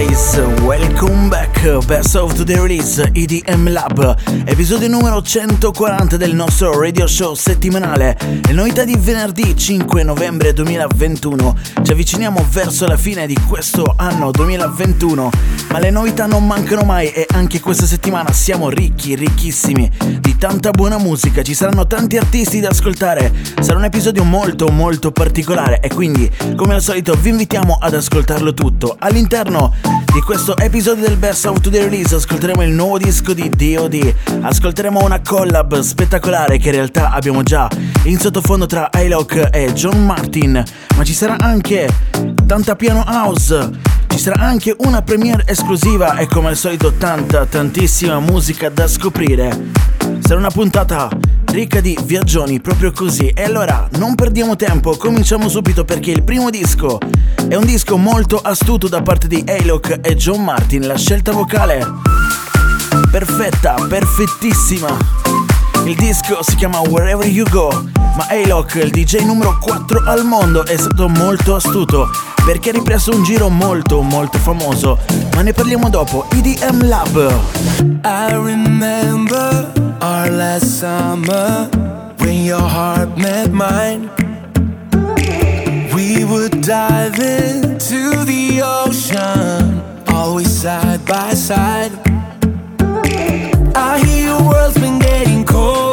guys, welcome back. Best of Today Release EDM Lab, episodio numero 140 del nostro radio show settimanale. Le novità di venerdì 5 novembre 2021. Ci avviciniamo verso la fine di questo anno 2021, ma le novità non mancano mai e anche questa settimana siamo ricchi, ricchissimi di tanta buona musica. Ci saranno tanti artisti da ascoltare. Sarà un episodio molto molto particolare e quindi, come al solito, vi invitiamo ad ascoltarlo tutto. All'interno di questo episodio del Best of Today Release ascolteremo il nuovo disco di D.O.D. Ascolteremo una collab spettacolare che in realtà abbiamo già in sottofondo tra iLock e John Martin, ma ci sarà anche tanta piano house. Ci sarà anche una premiere esclusiva e come al solito tanta, tantissima musica da scoprire. Sarà una puntata ricca di viaggioni proprio così. E allora non perdiamo tempo, cominciamo subito perché il primo disco è un disco molto astuto da parte di Alok e John Martin. La scelta vocale perfetta, perfettissima. Il disco si chiama Wherever You Go, ma Alok, il DJ numero 4 al mondo, è stato molto astuto perché ha ripreso un giro molto molto famoso, ma ne parliamo dopo. EDM Lab. I remember our last summer when your heart met mine. We would dive into the ocean, always side by side. I hear your world's been getting colder,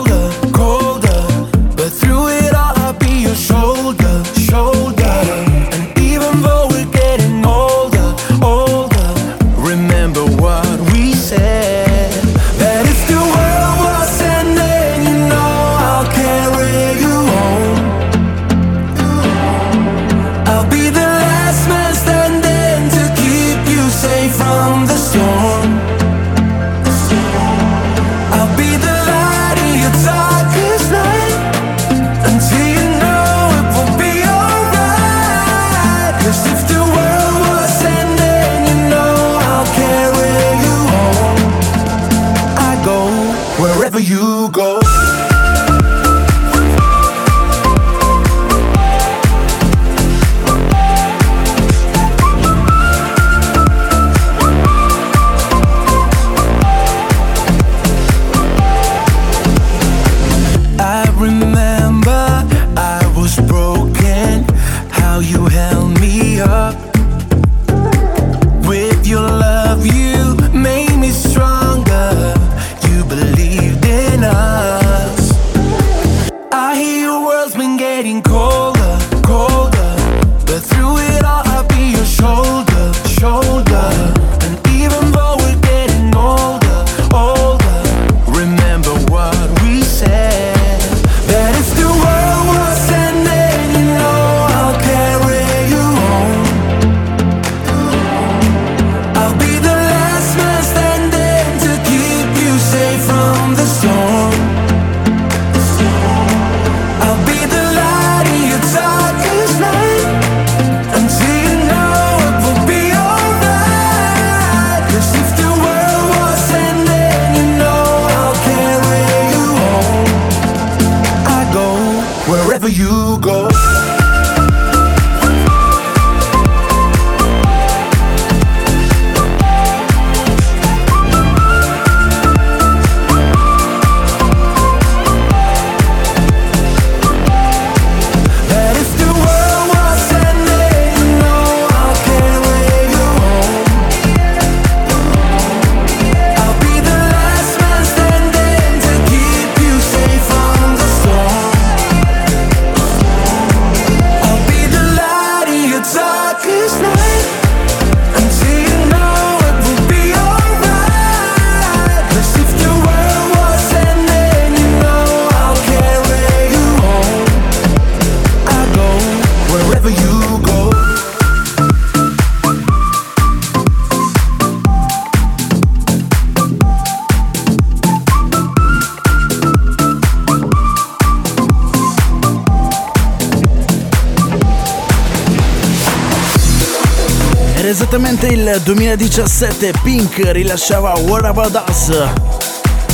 esattamente il 2017 Pink rilasciava What About Us.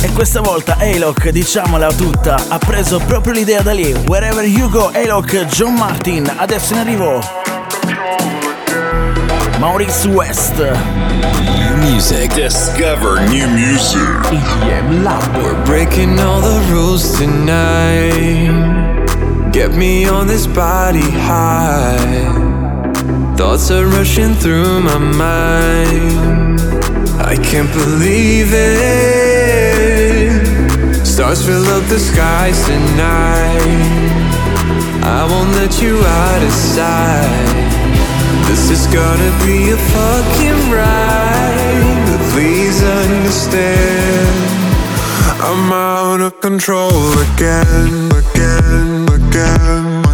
E questa volta Alok, diciamola tutta, ha preso proprio l'idea da lì. Wherever you go, Alok, John Martin, adesso in arrivo. Maurice West. New music. Discover new music. EDM Lab. We're breaking all the rules tonight. Get me on this body high. Thoughts are rushing through my mind. I can't believe it. Stars fill up the skies tonight. I won't let you out of sight. This is gonna be a fucking ride. But please understand. I'm out of control again, again, again.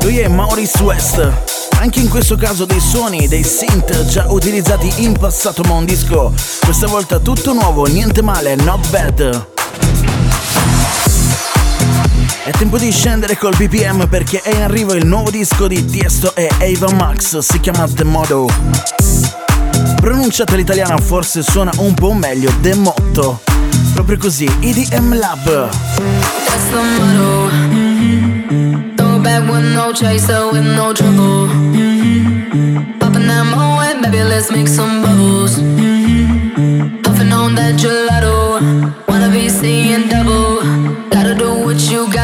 Lui è Maurice West. Anche in questo caso dei suoni, dei synth già utilizzati in passato ma un disco. Questa volta tutto nuovo, niente male, not bad. È tempo di scendere col BPM perché è in arrivo il nuovo disco di Tiesto e Ava Max, si chiama The Modo. Pronunciata all'italiana forse suona un po' meglio, The Motto. Proprio così, EDM Lab. Back with no chaser, with no trouble. Mm-hmm. Popping that moe, baby, let's make some bubbles. Mm-hmm. Puffing on that gelato, wanna be seeing double. Gotta do what you gotta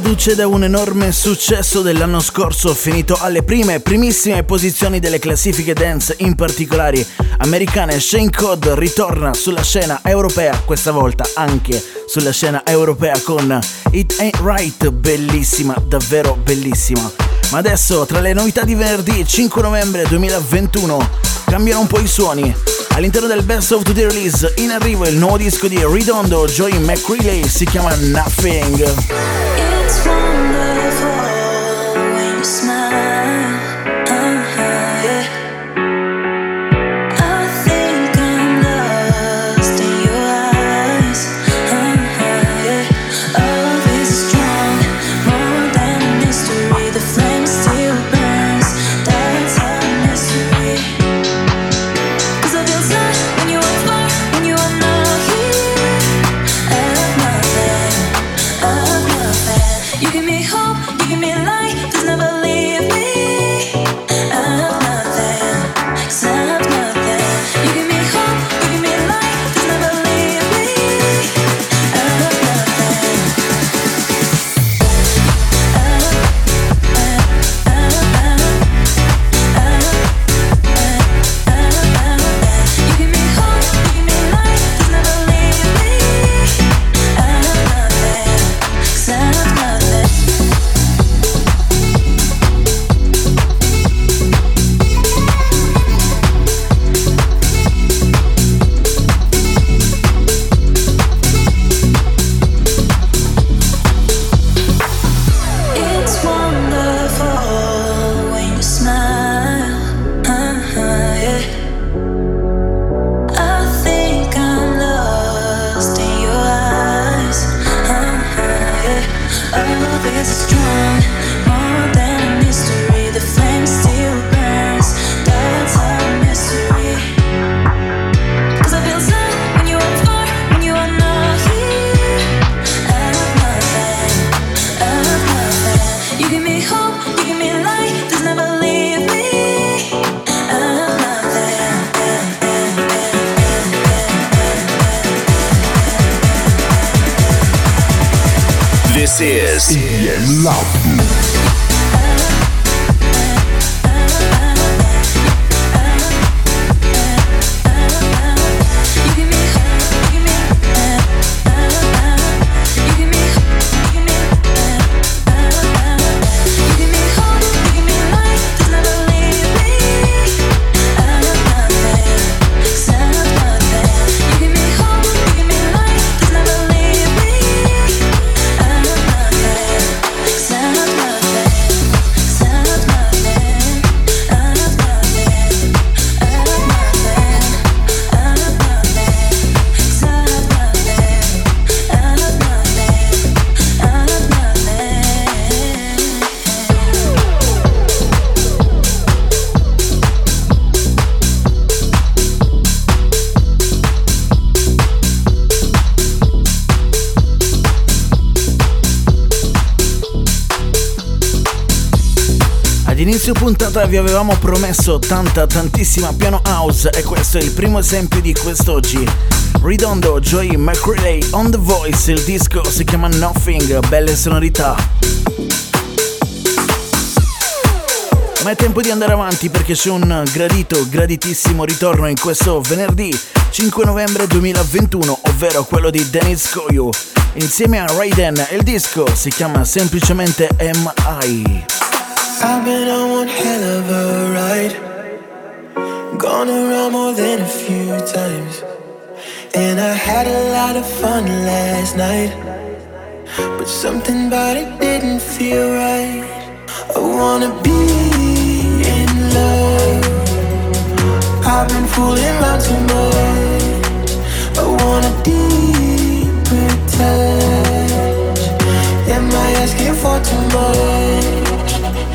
reduce da un enorme successo dell'anno scorso finito alle prime, primissime posizioni delle classifiche dance, in particolare americane, Shane Code ritorna sulla scena europea, questa volta anche sulla scena europea con It Ain't Right, bellissima, davvero bellissima. Ma adesso, tra le novità di venerdì 5 novembre 2021, cambiano un po' i suoni. All'interno del Best of the Release in arrivo il nuovo disco di Ridondo Joy McCreeley, si chiama Nothing. nothing. Puntata vi avevamo promesso tanta tantissima piano house e questo è il primo esempio di quest'oggi. Ridondo, Joy McCreeley, On The Voice, il disco si chiama Nothing, belle sonorità. Ma è tempo di andare avanti perché c'è un gradito, graditissimo ritorno in questo venerdì 5 novembre 2021, ovvero quello di Dennis Koyu. Insieme a Raiden il disco si chiama semplicemente M.I. I've been on one hell of a ride. Gone around more than a few times. And I had a lot of fun last night. But something about it didn't feel right. I wanna be in love. I've been fooling around too much. I wanna deeper touch. Am I asking for too much?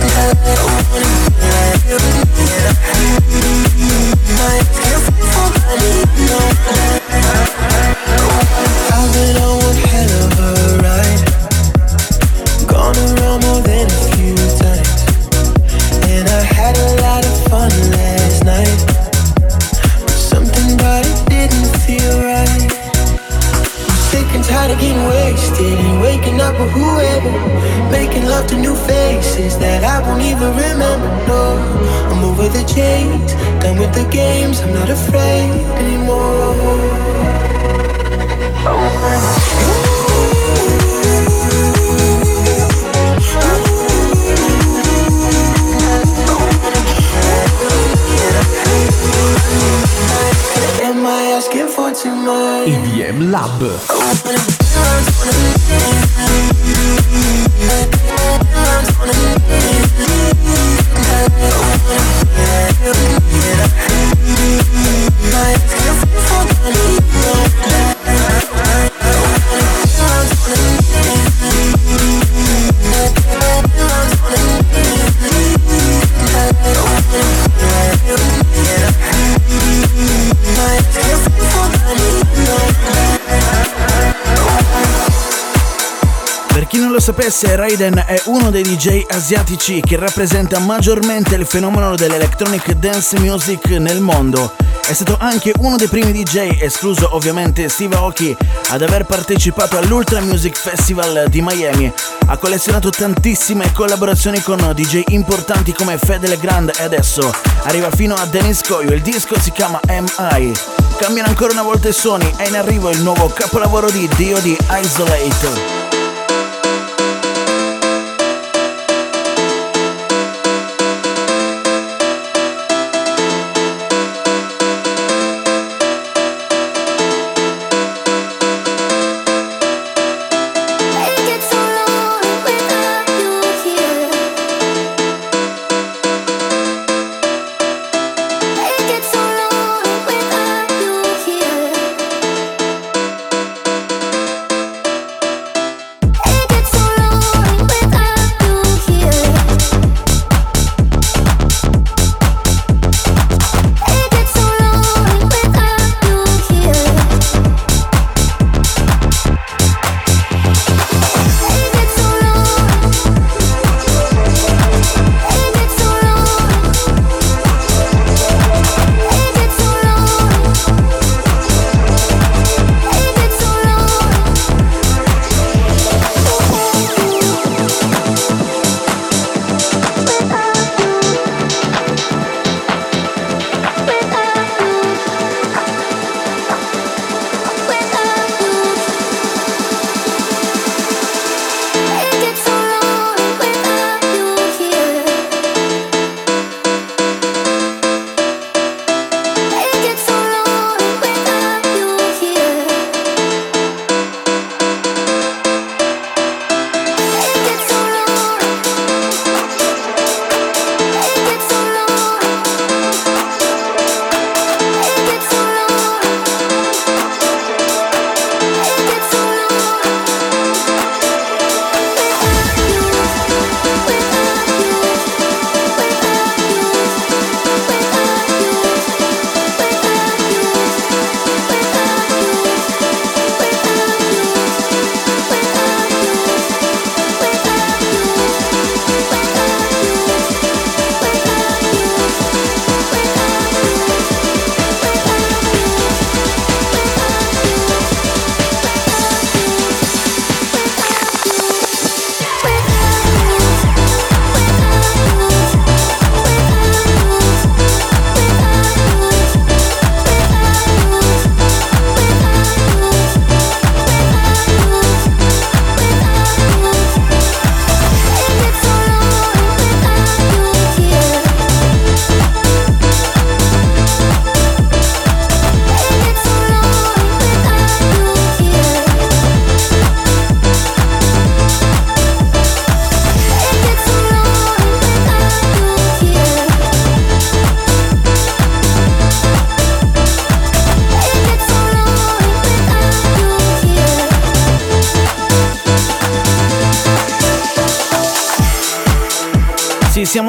Thank you. Sapesse, Raiden è uno dei DJ asiatici che rappresenta maggiormente il fenomeno dell'electronic dance music nel mondo. È stato anche uno dei primi DJ, escluso ovviamente Steve Aoki, ad aver partecipato all'Ultra Music Festival di Miami. Ha collezionato tantissime collaborazioni con DJ importanti come Fede Legrand e adesso arriva fino a Dennis Koyo. Il disco si chiama MI. Cambiano ancora una volta i suoni, è in arrivo il nuovo capolavoro di Dio di Isolate.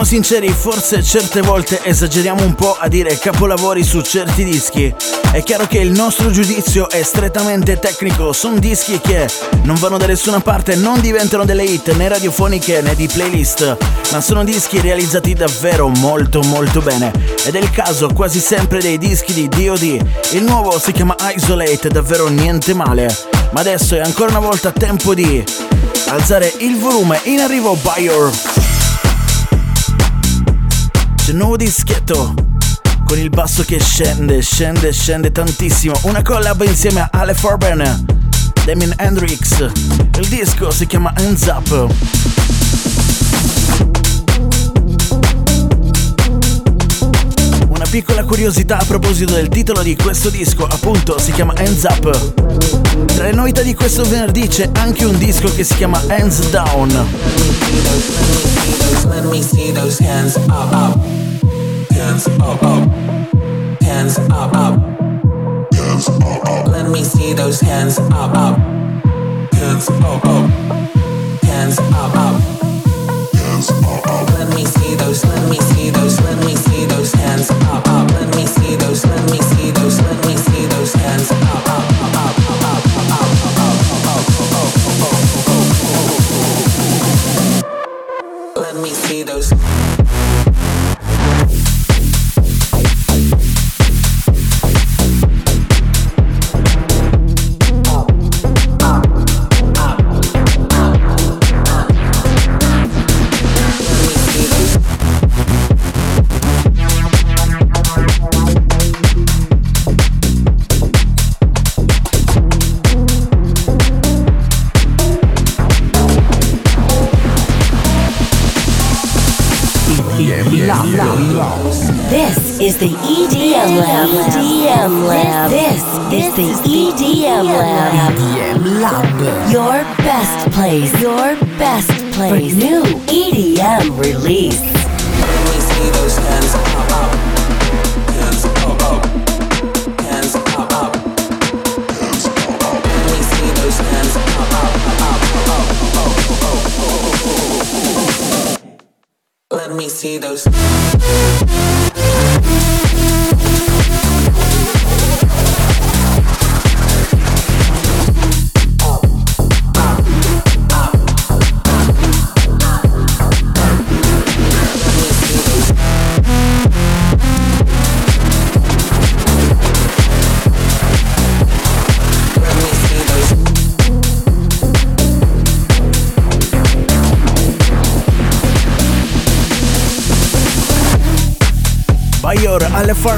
Sinceri, forse certe volte esageriamo un po' a dire capolavori su certi dischi. È chiaro che il nostro giudizio è strettamente tecnico, sono dischi che non vanno da nessuna parte, non diventano delle hit né radiofoniche né di playlist, ma sono dischi realizzati davvero molto molto bene. Ed è il caso quasi sempre dei dischi di DOD. Il nuovo si chiama Isolate, davvero niente male. Ma adesso è ancora una volta tempo di alzare il volume in arrivo Bayor. Nuovo dischetto con il basso che scende, scende, scende tantissimo. Una collab insieme a Ale Farben, Damien Hendrix. Il disco si chiama Hands Up. Piccola curiosità a proposito del titolo di questo disco, appunto si chiama Hands Up. Tra le novità di questo venerdì c'è anche un disco che si chiama Hands Down. Let me see those hands up, up. Hands up, up. hands up, up. Let me see those, let me see those, let me see those hands up, up. Let me see.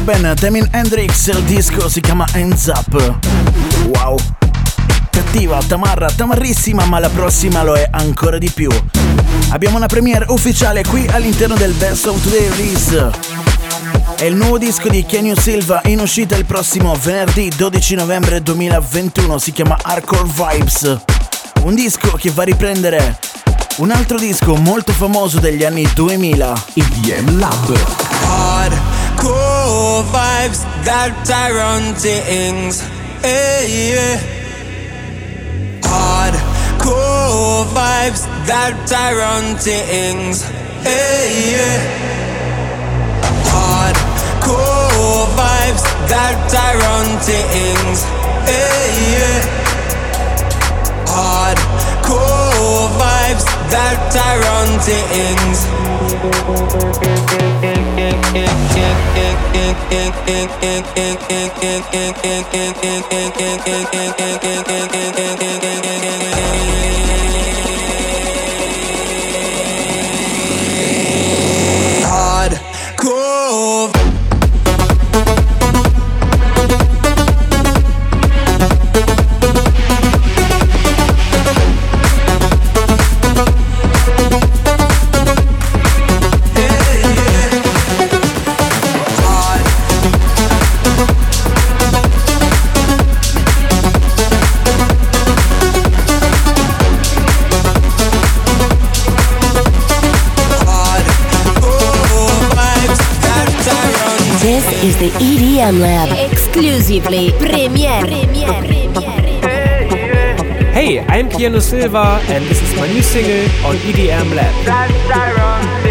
Farben, Damien Hendrix, il disco si chiama Hands Up. Wow. Cattiva, tamarra, tamarrissima, ma la prossima lo è ancora di più. Abbiamo una premiere ufficiale qui all'interno del Best of Today Release. È il nuovo disco di Kenny Silva in uscita il prossimo venerdì 12 novembre 2021, si chiama Hardcore Vibes. Un disco che va a riprendere un altro disco molto famoso degli anni 2000. EDM Lab. Hardcore vibes, that Tyrone things. Hey, yeah. Hardcore vibes, that Tyrone things. Hey, yeah. Hardcore vibes, that Tyrone things. Hey, yeah vibes that I run to ends. Exclusively Premiere. Hey, I'm Keanu Silva, and this is my new single on EDM Lab.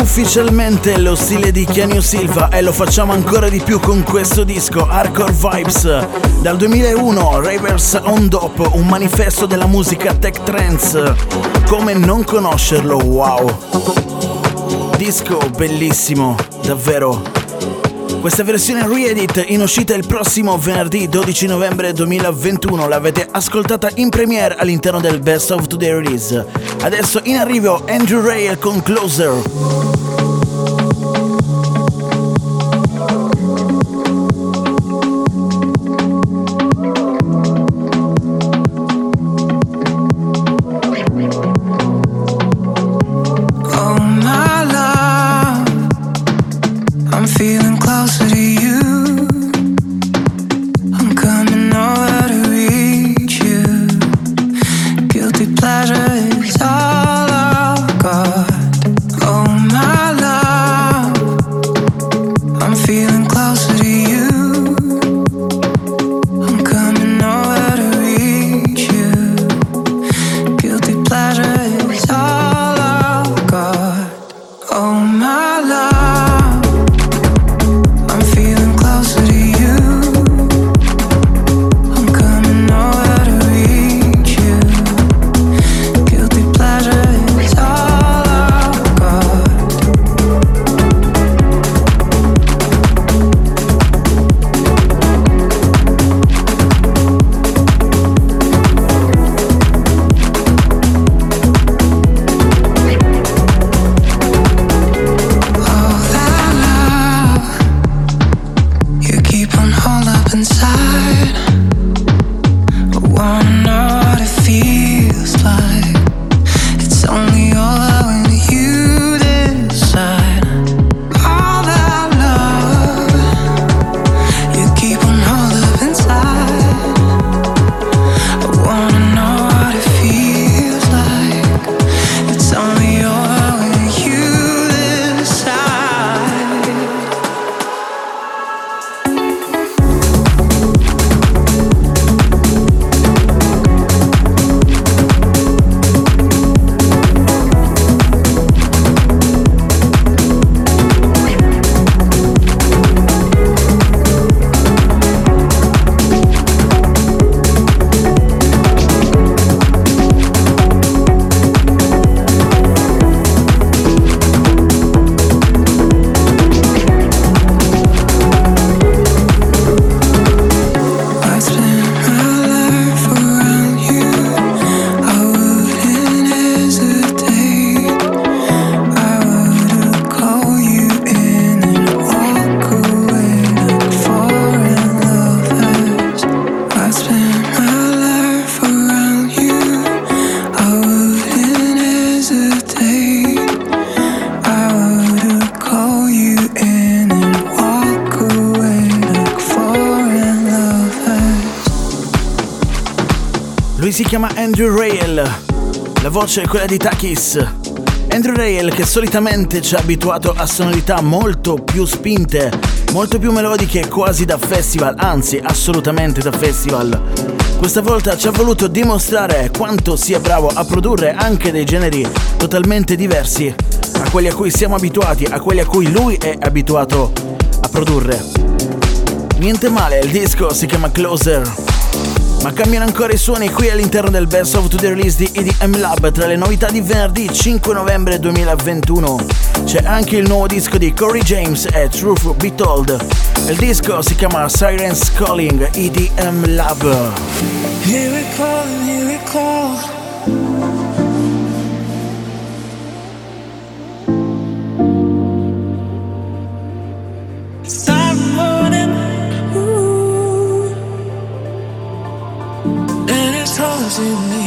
ufficialmente lo stile di Kenny Silva e lo facciamo ancora di più con questo disco Hardcore Vibes. Dal 2001 Ravers on Dope, un manifesto della musica tech trance. Come non conoscerlo, wow. Disco bellissimo, davvero. Questa versione re-edit in uscita il prossimo venerdì 12 novembre 2021 l'avete ascoltata in premiere all'interno del Best of Today Release. Adesso in arrivo Andrew Ray con Closer. Voce è quella di Takis. Andrew Rail che solitamente ci ha abituato a sonorità molto più spinte, molto più melodiche quasi da festival, anzi assolutamente da festival. Questa volta ci ha voluto dimostrare quanto sia bravo a produrre anche dei generi totalmente diversi a quelli a cui siamo abituati, a quelli a cui lui è abituato a produrre. Niente male, il disco si chiama Closer. Ma cambiano ancora i suoni qui all'interno del Best of the Release di EDM Lab tra le novità di venerdì 5 novembre 2021. C'è anche il nuovo disco di Corey James e Truth Be Told. Il disco si chiama Sirens Calling EDM Lab. Here we call, here we call. In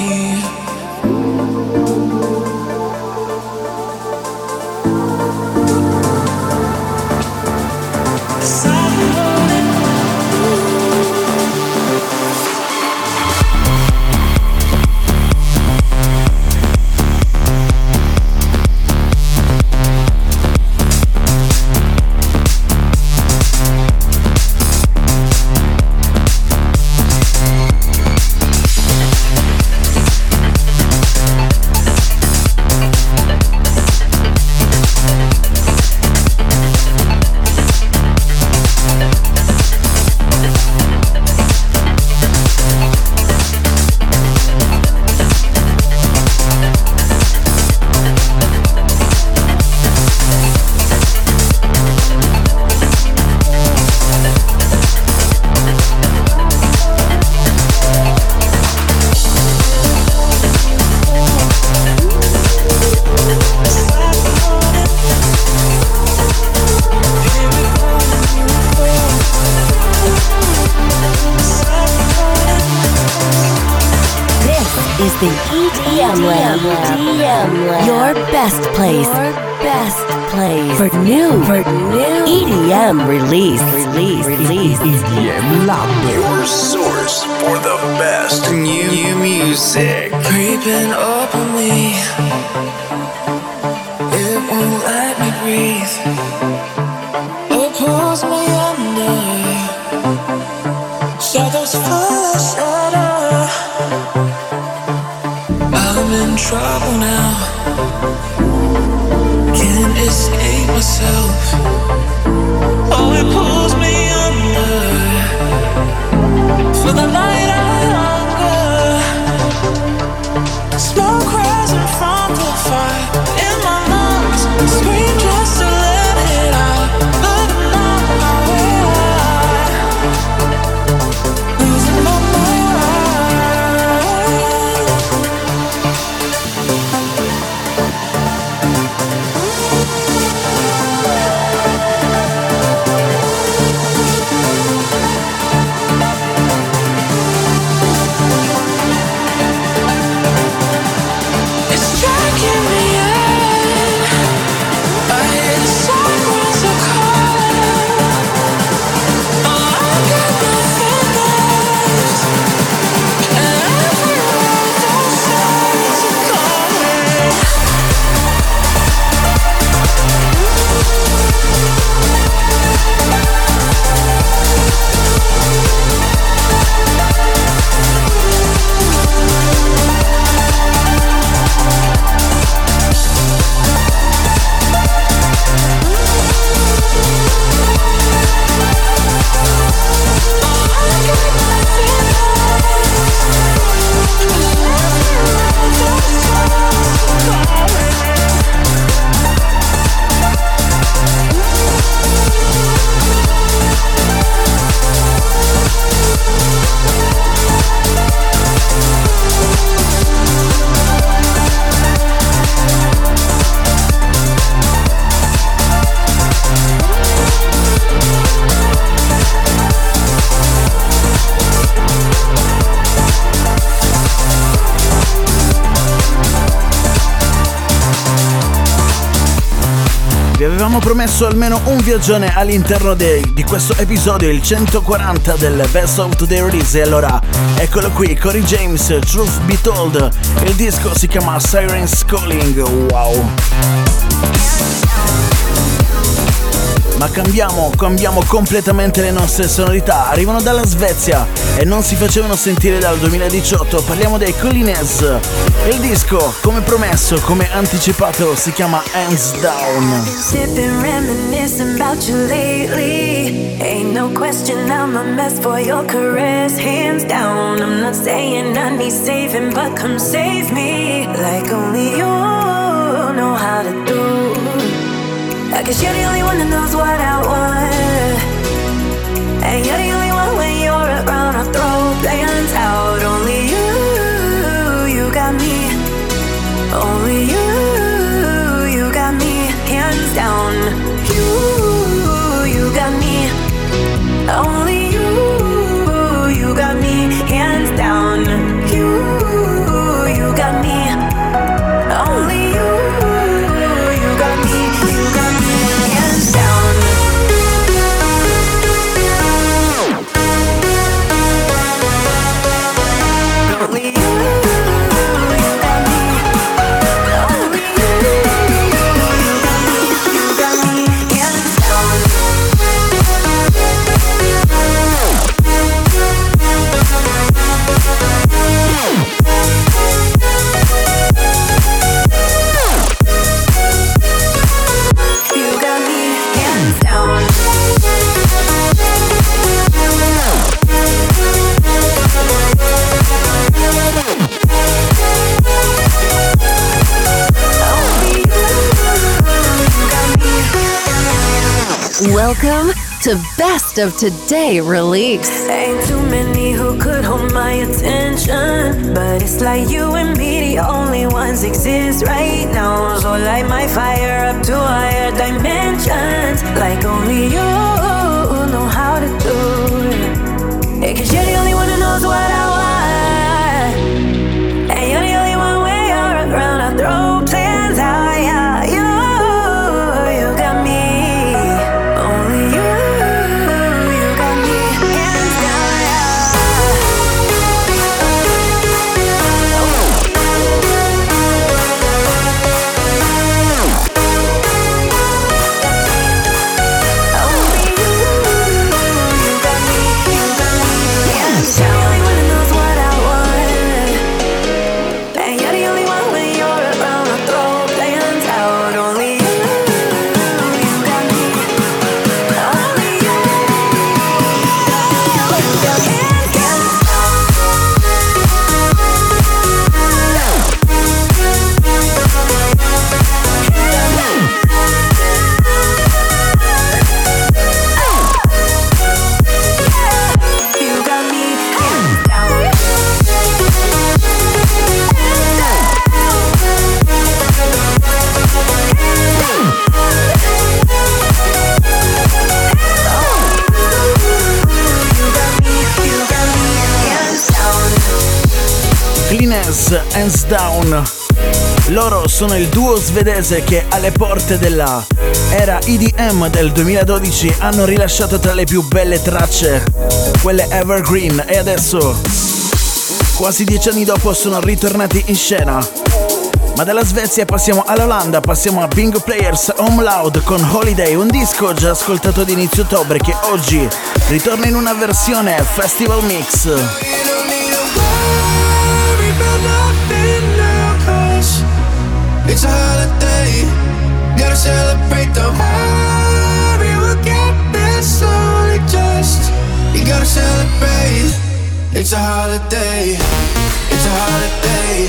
Somewhere. Somewhere. Your best place. Your best place for new, for new EDM release, release, release. EDM Lab. Your source for the best new, new music. Creeping up on me. in trouble now. Can't escape myself. Oh, it pulls me under. For the light. Promesso almeno un viaggione all'interno de, di questo episodio, il 140 del Best of Today Release. E allora, eccolo qui, Cory James, Truth Be Told. Il disco si chiama Sirens Calling. Wow. Ma cambiamo, cambiamo completamente le nostre sonorità. Arrivano dalla Svezia e non si facevano sentire dal 2018. Parliamo dei Collines. Il disco, come promesso, come anticipato, si chiama Hands Down. Ain't no question I'm a mess for your caress, hands down. I'm not saying I need saving, but come save me like only you I guess you're the only one that knows what I want, and you're the only one when you're around. I throw Welcome to Best of Today Release. Ain't too many who could hold my attention. But it's like you and me, the only ones exist right now. So light my fire up to higher dimensions. Like only you know how to do it. Yeah, cause you're the only one who knows what I want. Svedese che alle porte della era EDM del 2012 hanno rilasciato tra le più belle tracce, quelle evergreen, e adesso, quasi dieci anni dopo, sono ritornati in scena. Ma dalla Svezia passiamo all'Olanda, passiamo a Bingo Players Home Loud con Holiday, un disco già ascoltato ad inizio ottobre che oggi ritorna in una versione Festival Mix. It's a holiday, gotta celebrate the worry will get there slowly. Just you gotta celebrate. It's a holiday, it's a holiday,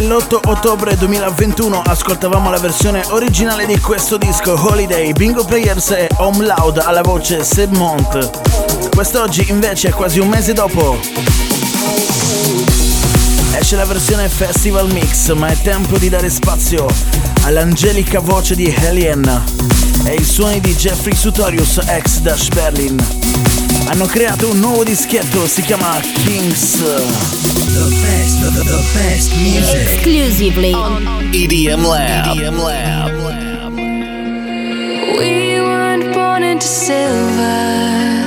dell'8 ottobre 2021 ascoltavamo la versione originale di questo disco Holiday, Bingo Players e Home Loud alla voce Seb Mont. Quest'oggi invece, quasi un mese dopo, esce la versione Festival Mix, ma è tempo di dare spazio all'angelica voce di Helien e i suoni di Jeffrey Sutorius ex Dash Berlin. Hanno creato un nuovo dischetto, si chiama Kings. The best, the, the best music. Exclusively on EDM Lab. EDM Lab. We weren't born into silver.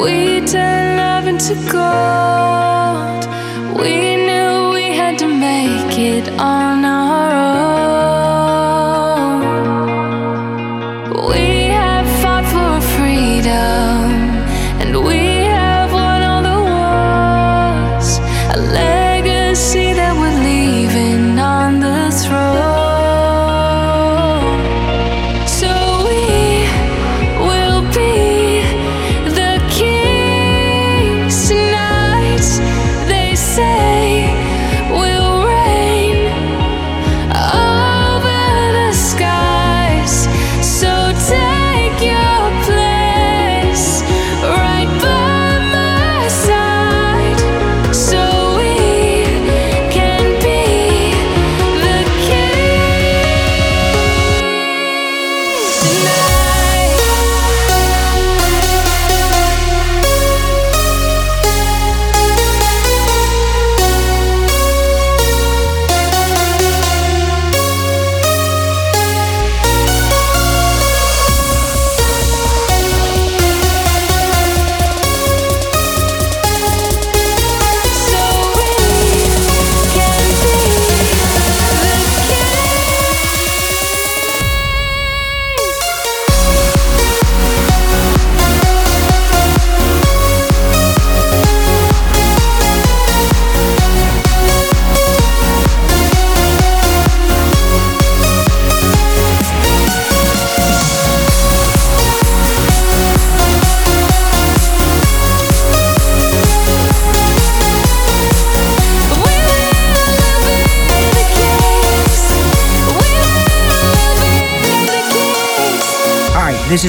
We turn love into gold. We knew we had to make it on our own.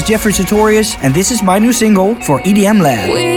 Jeffrey Sartorius, and this is my new single for EDM Lab.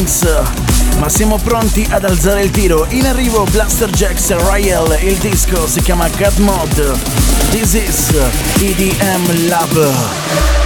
Kings. Ma siamo pronti ad alzare il tiro. In arrivo Blaster Jacks Riel, il disco si chiama God Mod. This is EDM Lab.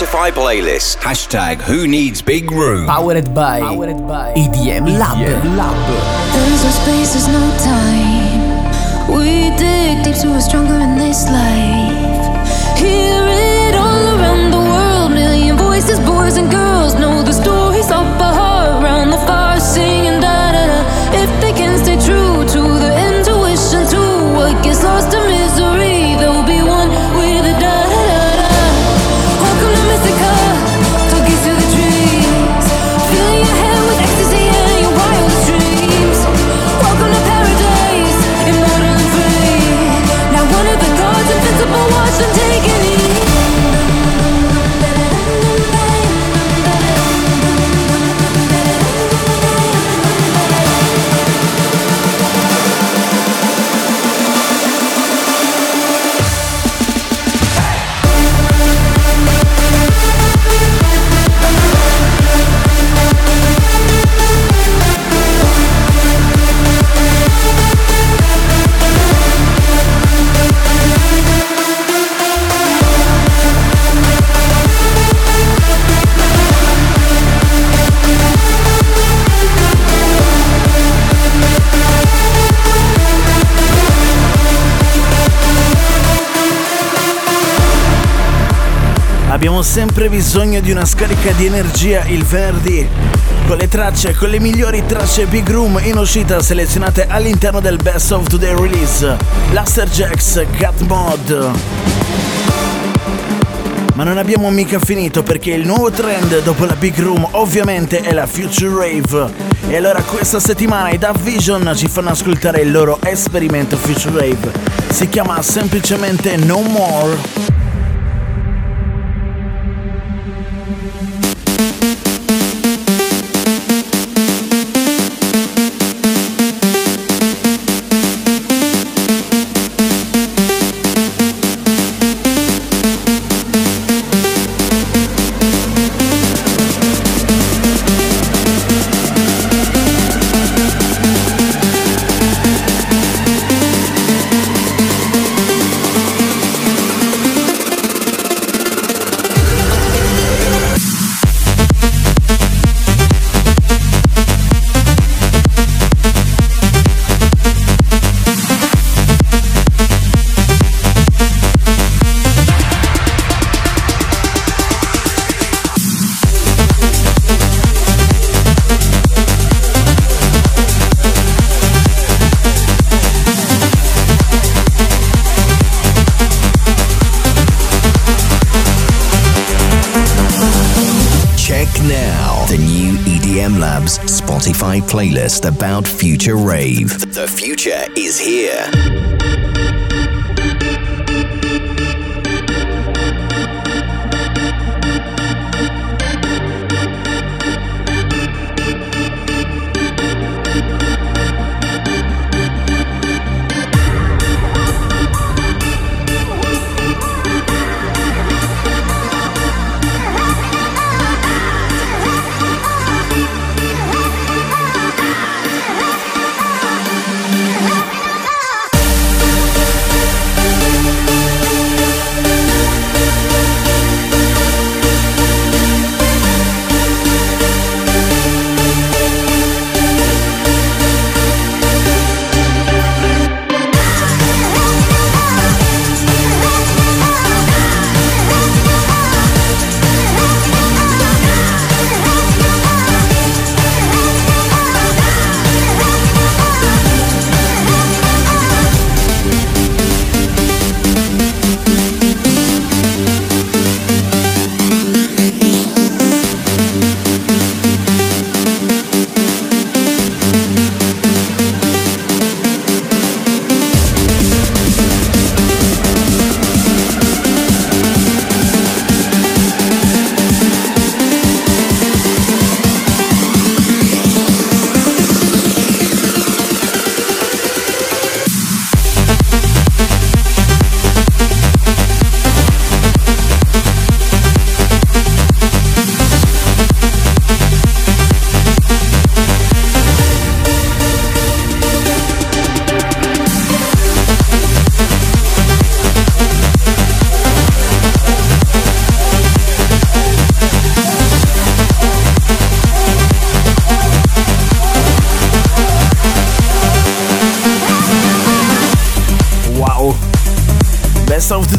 Spotify playlist. Hashtag Who Needs Big Room. Powered by, Powered by EDM Lab. EDM Lab. There's no space, there's no time. We dig deep so we're stronger in this life. Sempre bisogno di una scarica di energia il venerdì. Con le tracce, con le migliori tracce Big Room in uscita selezionate all'interno del Best of Today Release. Laster Jacks, Cat Mod. Ma non abbiamo mica finito perché il nuovo trend dopo la Big Room ovviamente è la Future Rave. E allora questa settimana i Dub Vision ci fanno ascoltare il loro esperimento Future Rave. Si chiama semplicemente No More. Playlist about Future Rave. The future is here.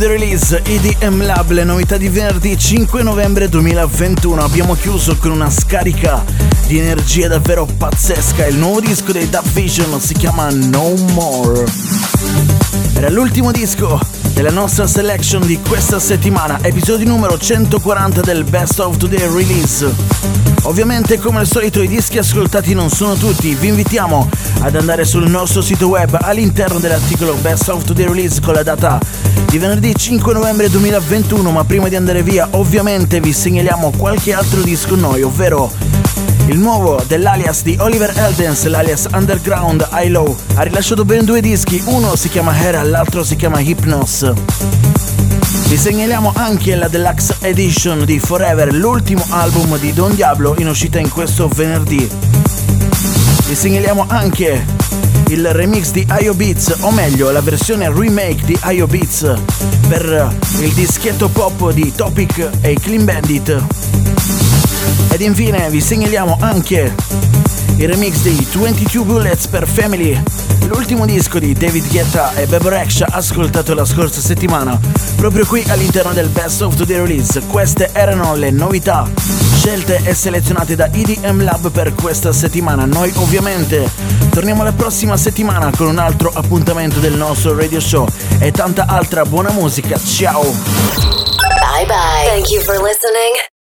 The Release EDM Lab, le novità di venerdì 5 novembre 2021. Abbiamo chiuso con una scarica di energia davvero pazzesca. Il nuovo disco dei Dub Vision si chiama No More. Era l'ultimo disco della nostra selection di questa settimana, episodio numero 140 del Best of Today Release. Ovviamente come al solito i dischi ascoltati non sono tutti, vi invitiamo ad andare sul nostro sito web all'interno dell'articolo Best of Today Release con la data di venerdì 5 novembre 2021, ma prima di andare via ovviamente vi segnaliamo qualche altro disco noi, ovvero il nuovo dell'alias di Oliver Eldens, l'alias Underground I-Low, ha rilasciato ben due dischi, uno si chiama Hera, l'altro si chiama Hypnos. Vi segnaliamo anche la deluxe edition di Forever, l'ultimo album di Don Diablo in uscita in questo venerdì. Vi segnaliamo anche il remix di IO Beats, o meglio la versione remake di IO Beats per il dischetto pop di Topic e Clean Bandit. Ed infine vi segnaliamo anche il remix di 22 Bullets per Family, l'ultimo disco di David Guetta e Bebo Rexha ascoltato la scorsa settimana, proprio qui all'interno del Best of the Release. Queste erano le novità scelte e selezionate da EDM Lab per questa settimana. Noi ovviamente torniamo la prossima settimana con un altro appuntamento del nostro radio show e tanta altra buona musica. Ciao! Bye bye. Thank you for listening.